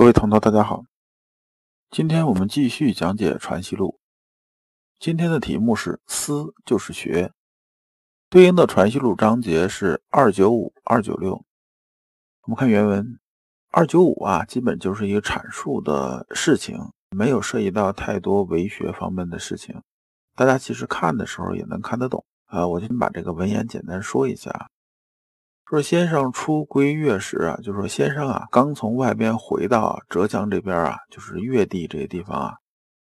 各位同道，大家好，今天我们继续讲解《传习录》。今天的题目是“思就是学”，对应的《传习录》章节是二九五、二九六。我们看原文，二九五啊，基本就是一个阐述的事情。没有涉及到太多为学方面的事情，大家其实看的时候也能看得懂啊。我先把这个文言简单说一下。说先生出归越时啊，就说先生啊刚从外边回到浙江这边啊，就是越地这些地方啊，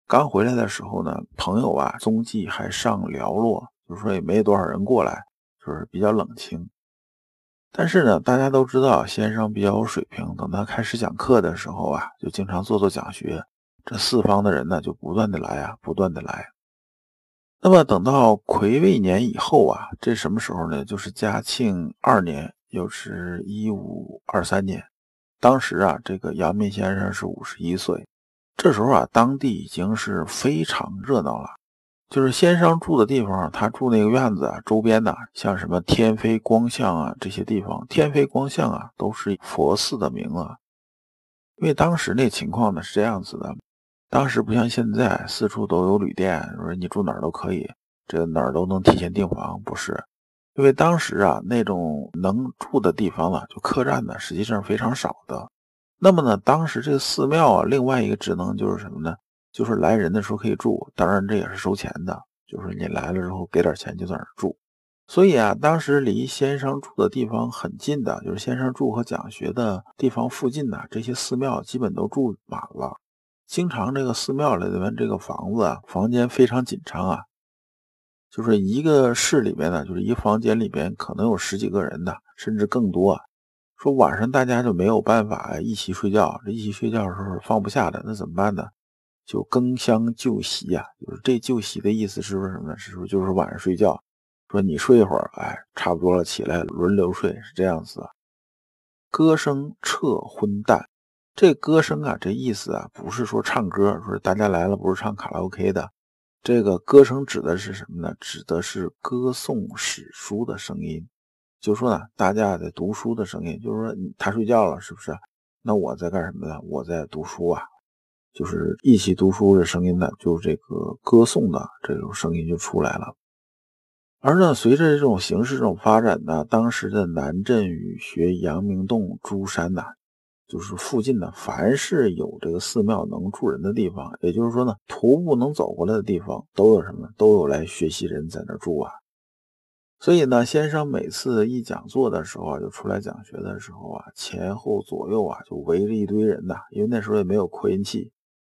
刚回来的时候呢，朋友啊踪迹还尚寥落，就是说也没多少人过来，就是比较冷清。但是呢，大家都知道先生比较有水平，等他开始讲课的时候啊，就经常做做讲学。这四方的人呢，就不断的来啊，不断的来。那么等到癸未年以后啊，这什么时候呢？就是嘉庆二年，又是一五二三年。当时啊，这个阳明先生是五十一岁。这时候啊，当地已经是非常热闹了。就是先生住的地方，他住那个院子啊，周边的像什么天妃光像啊这些地方，天妃光像啊都是佛寺的名啊。因为当时那情况呢是这样子的。当时不像现在，四处都有旅店，说你住哪儿都可以，这哪儿都能提前订房，不是？因为当时啊，那种能住的地方呢，就客栈呢，实际上非常少的。那么呢，当时这个寺庙啊，另外一个职能就是什么呢？就是来人的时候可以住，当然这也是收钱的，就是你来了之后给点钱就在那儿住。所以啊，当时离先生住的地方很近的，就是先生住和讲学的地方附近呢，这些寺庙基本都住满了。经常这个寺庙里面这个房子啊，房间非常紧张啊，就是一个室里面呢，就是一个房间里边可能有十几个人的，甚至更多。说晚上大家就没有办法一起睡觉，这一起睡觉的时候放不下的，那怎么办呢？就更相就席呀，就是这就席的意思是不是什么呢？是不是就是晚上睡觉？说你睡一会儿，哎，差不多了，起来轮流睡，是这样子。歌声彻昏淡。这歌声啊，这意思啊，不是说唱歌，说大家来了不是唱卡拉 OK 的。这个歌声指的是什么呢？指的是歌颂史书的声音。就说呢，大家在读书的声音，就是说他睡觉了，是不是？那我在干什么呢？我在读书啊，就是一起读书的声音呢，就是这个歌颂的这种声音就出来了。而呢，随着这种形式这种发展呢，当时的南镇语学阳明洞诸山呐。就是附近呢，凡是有这个寺庙能住人的地方，也就是说呢，徒步能走过来的地方，都有什么？都有来学习人在那住啊。所以呢，先生每次一讲座的时候啊，就出来讲学的时候啊，前后左右啊，就围着一堆人呐。因为那时候也没有扩音器，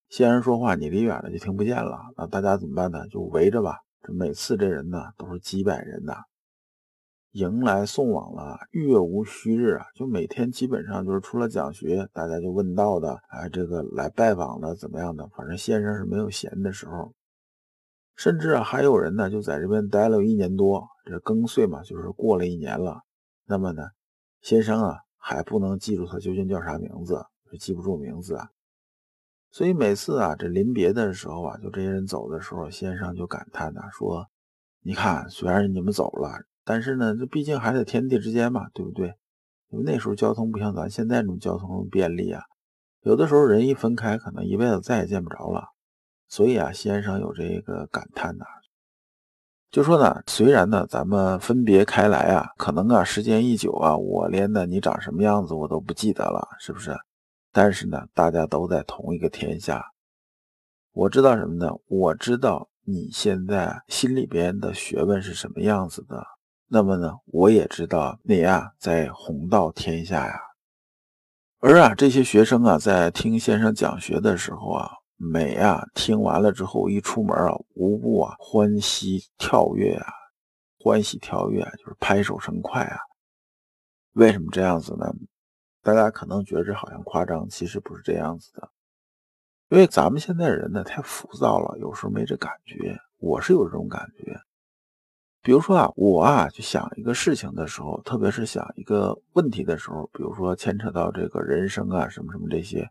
先生说话你离远了就听不见了。那大家怎么办呢？就围着吧。这每次这人呢，都是几百人呐。迎来送往了，月无虚日啊，就每天基本上就是除了讲学，大家就问道的，哎，这个来拜访的怎么样的？反正先生是没有闲的时候，甚至啊还有人呢就在这边待了一年多，这更岁嘛，就是过了一年了。那么呢，先生啊还不能记住他究竟叫啥名字，就记不住名字啊。所以每次啊这临别的时候啊，就这些人走的时候，先生就感叹呐说：“你看，虽然你们走了。”但是呢，这毕竟还在天地之间嘛，对不对？因为那时候交通不像咱现在这种交通便利啊，有的时候人一分开，可能一辈子再也见不着了。所以啊，先生有这个感叹呐，就说呢，虽然呢咱们分别开来啊，可能啊时间一久啊，我连呢你长什么样子我都不记得了，是不是？但是呢，大家都在同一个天下，我知道什么呢？我知道你现在心里边的学问是什么样子的。那么呢，我也知道你啊，在弘道天下呀。而啊，这些学生啊，在听先生讲学的时候啊，每啊听完了之后，一出门啊，无不啊欢喜跳跃啊，欢喜跳跃啊就是拍手声快啊。为什么这样子呢？大家可能觉着好像夸张，其实不是这样子的。因为咱们现在人呢太浮躁了，有时候没这感觉。我是有这种感觉。比如说啊，我啊去想一个事情的时候，特别是想一个问题的时候，比如说牵扯到这个人生啊什么什么这些，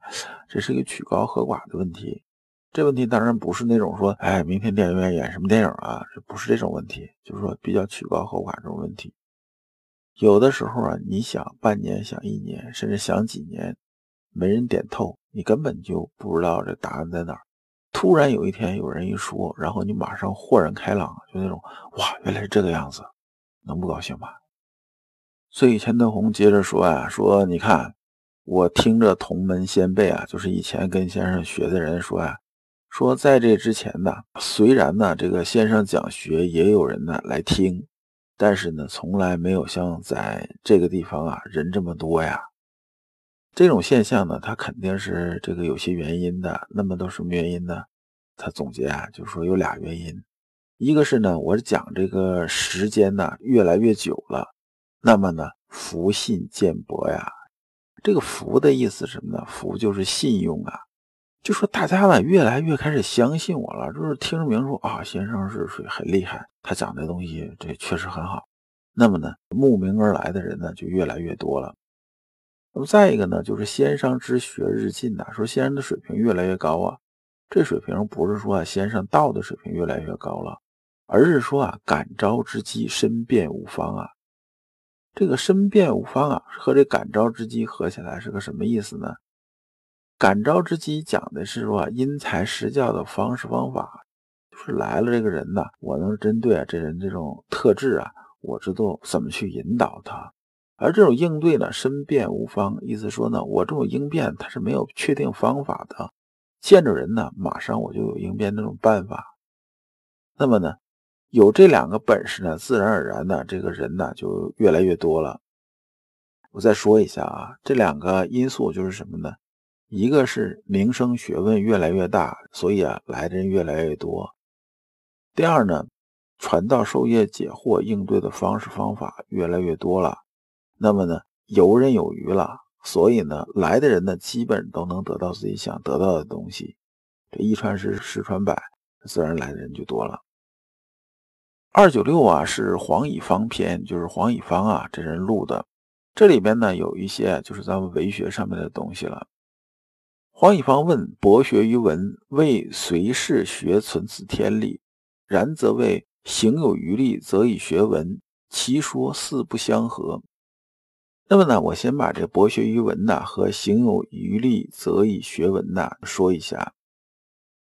这是一个曲高和寡的问题。这问题当然不是那种说，哎，明天电影院演什么电影啊？这不是这种问题，就是说比较曲高和寡这种问题。有的时候啊，你想半年，想一年，甚至想几年，没人点透。你根本就不知道这答案在哪儿，突然有一天有人一说，然后你马上豁然开朗，就那种哇，原来是这个样子，能不高兴吗？所以钱德洪接着说啊，说你看，我听着同门先辈啊，就是以前跟先生学的人说啊，说在这之前呢，虽然呢这个先生讲学也有人呢来听，但是呢从来没有像在这个地方啊人这么多呀。这种现象呢，它肯定是这个有些原因的。那么都什么原因呢？他总结啊，就是说有俩原因。一个是呢，我讲这个时间呢越来越久了，那么呢福信渐薄呀。这个福的意思是什么呢？福就是信用啊。就说大家呢越来越开始相信我了，就是听着名说啊，先生是属于很厉害，他讲的东西这确实很好。那么呢慕名而来的人呢就越来越多了。那么再一个呢，就是先生之学日进呐，说先生的水平越来越高啊。这水平不是说啊先生道的水平越来越高了，而是说啊感召之机深变无方啊。这个深变无方啊和这感召之机合起来是个什么意思呢？感召之机讲的是说因材施教的方式方法，就是来了这个人呐，我能针对啊这人这种特质啊，我知道怎么去引导他。而这种应对呢，申辩无方，意思说呢，我这种应变它是没有确定方法的，见着人呢，马上我就有应变那种办法。那么呢，有这两个本事呢，自然而然的，这个人呢就越来越多了。我再说一下啊，这两个因素就是什么呢？一个是名声学问越来越大，所以啊，来的人越来越多。第二呢，传道授业解惑应对的方式方法越来越多了。那么呢，游刃有余了，所以呢，来的人呢，基本都能得到自己想得到的东西。这一传十，十传百，自然来的人就多了。二九六啊，是黄以方篇，就是黄以方啊这人录的。这里边呢，有一些就是咱们文学上面的东西了。黄以方问：博学于文，为随事学存此天理；然则为行有余力，则以学文，其说四不相合。那么呢，我先把这博学于文呐和行有余力则以学文呐说一下。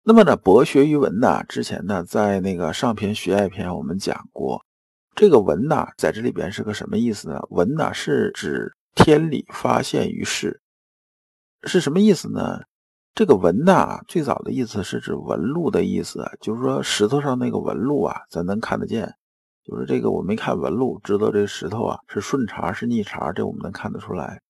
那么呢，博学于文呐，之前呢在那个上篇学爱篇我们讲过，这个文呐在这里边是个什么意思呢？文呐是指天理发现于世，是什么意思呢？这个文呐最早的意思是指纹路的意思，就是说石头上那个纹路啊，咱能看得见。就是这个，我没看纹路，知道这个石头啊是顺茬是逆茬，这我们能看得出来。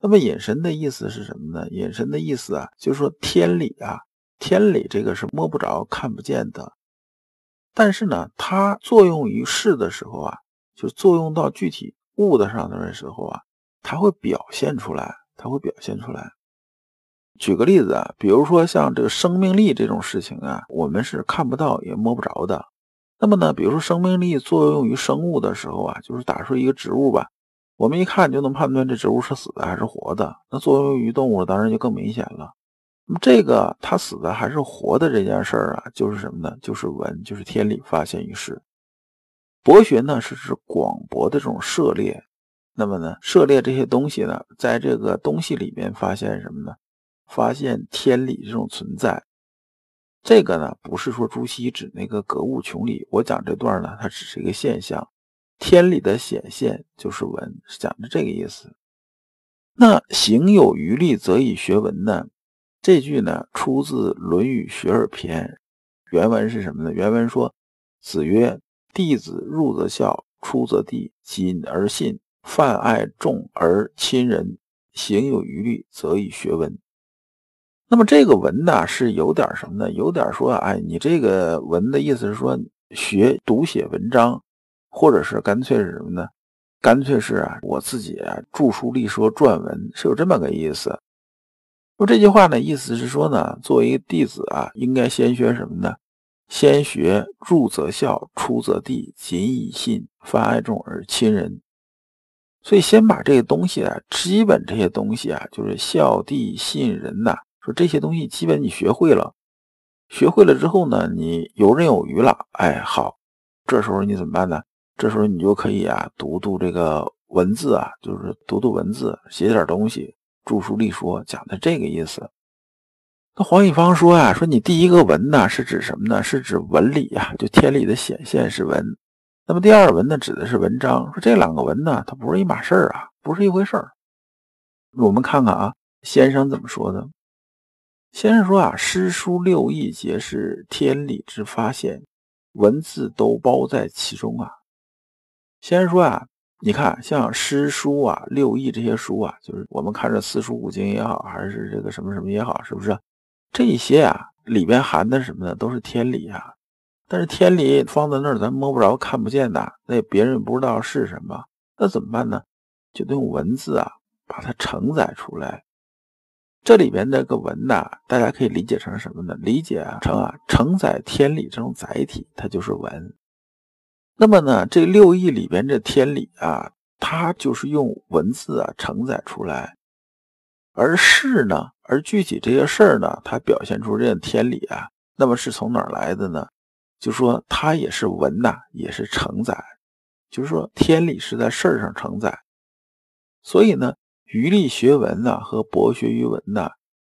那么隐身的意思是什么呢？隐身的意思啊，就是说天理啊，天理这个是摸不着、看不见的，但是呢，它作用于事的时候啊，就作用到具体物的上的时候啊，它会表现出来，它会表现出来。举个例子啊，比如说像这个生命力这种事情啊，我们是看不到也摸不着的。那么呢，比如说生命力作用于生物的时候啊，就是打出一个植物吧，我们一看就能判断这植物是死的还是活的。那作用于动物当然就更明显了。那么这个它死的还是活的这件事儿啊，就是什么呢？就是文，就是天理发现于世。博学呢是指广博的这种涉猎。那么呢，涉猎这些东西呢，在这个东西里面发现什么呢？发现天理这种存在。这个呢，不是说朱熹指那个格物穷理。我讲这段呢，它只是一个现象，天理的显现就是文，是讲的这个意思。那行有余力，则以学文呢？这句呢，出自《论语·学而篇》，原文是什么呢？原文说：“子曰：弟子入则孝，出则弟，谨而信，泛爱众而亲仁，行有余力，则以学文。”那么这个文呢，是有点什么呢？有点说，哎，你这个文的意思是说学读写文章，或者是干脆是什么呢？干脆是啊，我自己啊著书立说撰文，是有这么个意思。说这句话呢，意思是说呢，作为一个弟子啊，应该先学什么呢？先学入则孝，出则弟，谨以信，泛爱众而亲仁。所以先把这个东西啊，基本这些东西啊，就是孝弟信仁呐，说这些东西基本你学会了，学会了之后呢，你游刃有余了，哎，好，这时候你怎么办呢？这时候你就可以啊，读读这个文字啊，就是读读文字，写点东西，著书立说，讲的这个意思。那黄一方说啊，说你第一个文呢是指什么呢？是指文理呀，就天理的显现是文。那么第二文呢，指的是文章。说这两个文呢，它不是一码事儿啊，不是一回事儿。我们看看啊，先生怎么说的？先生说啊，诗书六艺皆是天理之发现，文字都包在其中啊。先生说啊，你看像诗书啊、六艺这些书啊，就是我们看着四书五经也好，还是这个什么什么也好，是不是？这些啊，里边含的什么呢？都是天理啊。但是天理放在那儿，咱摸不着、看不见的，那别人不知道是什么，那怎么办呢？就得用文字啊，把它承载出来。这里边这个文呐，大家可以理解成什么呢？理解成啊，承载天理这种载体，它就是文。那么呢，这六艺里边这天理啊，它就是用文字啊承载出来。而事呢？而具体这些事儿呢？它表现出这个天理啊，那么是从哪儿来的呢？就说它也是文呐，也是承载。就是说天理是在事儿上承载。所以呢，余力学文呢和博学于文呢，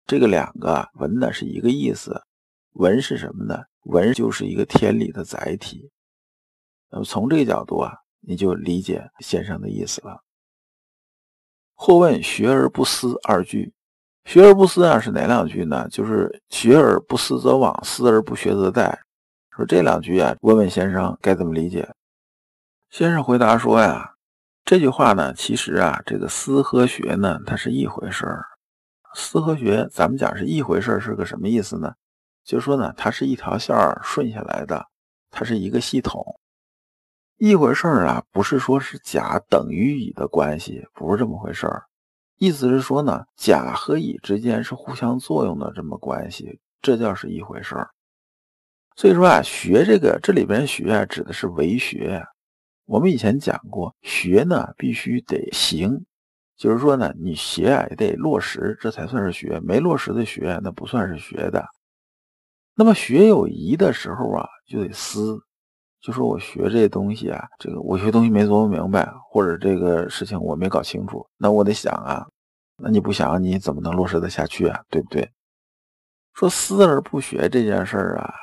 这个两个文呢是一个意思。文是什么呢？文就是一个天理的载体。那么从这个角度啊，你就理解先生的意思了。或问学而不思二句，学而不思啊是哪两句呢？就是学而不思则罔，思而不学则殆。说这两句啊，问问先生该怎么理解？先生回答说呀，这句话呢，其实啊，这个思和学呢，它是一回事儿。思和学，咱们讲是一回事儿，是个什么意思呢？就是说呢，它是一条线儿顺下来的，它是一个系统。一回事儿啊，不是说是甲等于乙的关系，不是这么回事儿。意思是说呢，甲和乙之间是互相作用的这么关系，这叫是一回事儿。所以说啊，学这个这里边学啊，指的是为学。我们以前讲过，学呢必须得行，就是说呢，你学啊也得落实，这才算是学。没落实的学，那不算是学的。那么学有疑的时候啊，就得思。就说我学这东西啊，这个我学东西没琢磨明白，或者这个事情我没搞清楚，那我得想啊，那你不想你怎么能落实得下去啊？对不对？说思而不学这件事儿啊，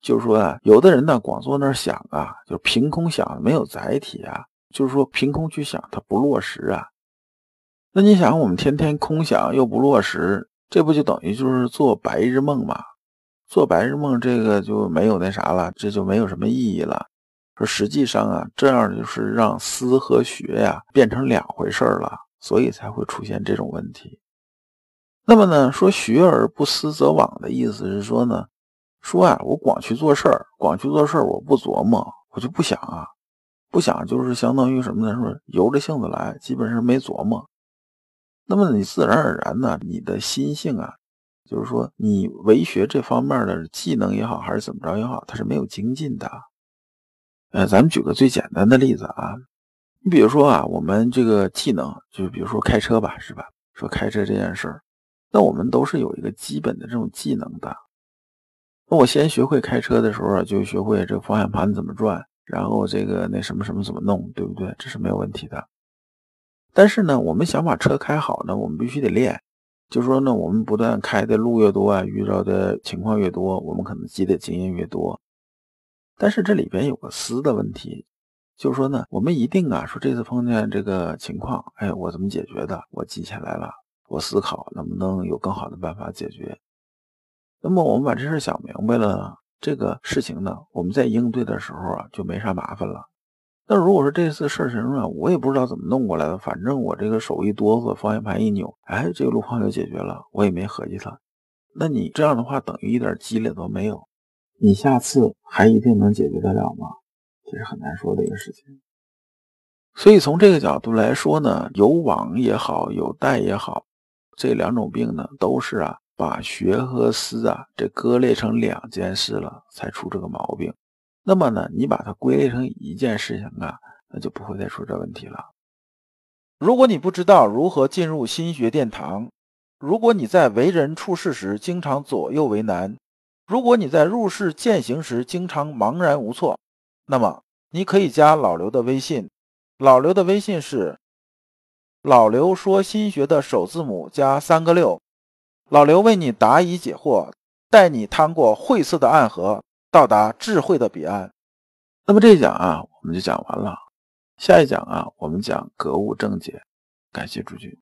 就是说啊，有的人呢光坐那儿想啊，就凭空想，没有载体啊，就是说凭空去想，他不落实啊。那你想，我们天天空想又不落实，这不就等于就是做白日梦吗？做白日梦，这个就没有那啥了，这就没有什么意义了。说实际上啊，这样就是让思和学呀变成两回事了，所以才会出现这种问题。那么呢，说学而不思则罔的意思是说呢，说啊，我光去做事儿，光去做事儿，我不琢磨，我就不想啊，不想就是相当于什么呢？说由着性子来，基本上没琢磨。那么你自然而然呢，你的心性啊。就是说，你为学这方面的技能也好，还是怎么着也好，它是没有精进的。呃，咱们举个最简单的例子啊，你比如说啊，我们这个技能，就比如说开车吧，是吧？说开车这件事儿，那我们都是有一个基本的这种技能的。那我先学会开车的时候，就学会这个方向盘怎么转，然后这个那什么什么怎么弄，对不对？这是没有问题的。但是呢，我们想把车开好呢，我们必须得练。就说呢，我们不断开的路越多啊，遇到的情况越多，我们可能积的经验越多。但是这里边有个思的问题，就是说呢，我们一定啊，说这次碰见这个情况，哎，我怎么解决的？我记下来了，我思考能不能有更好的办法解决。那么我们把这事想明白了，这个事情呢，我们在应对的时候啊，就没啥麻烦了。那如果说这次事情啊，我也不知道怎么弄过来的，反正我这个手一哆嗦，方向盘一扭，哎，这个路况就解决了，我也没合计它。那你这样的话，等于一点积累都没有，你下次还一定能解决得了吗？这是很难说的一个事情。所以从这个角度来说呢，有网也好，有带也好，这两种病呢，都是啊把学和思啊这割裂成两件事了，才出这个毛病。那么呢，你把它归类成一件事情啊，那就不会再出这问题了。如果你不知道如何进入心学殿堂，如果你在为人处事时经常左右为难，如果你在入世践行时经常茫然无措，那么你可以加老刘的微信。老刘的微信是老刘说心学的首字母加三个六。老刘为你答疑解惑，带你趟过晦涩的暗河，到达智慧的彼岸。那么这一讲啊，我们就讲完了。下一讲啊，我们讲格物正解。感谢诸君。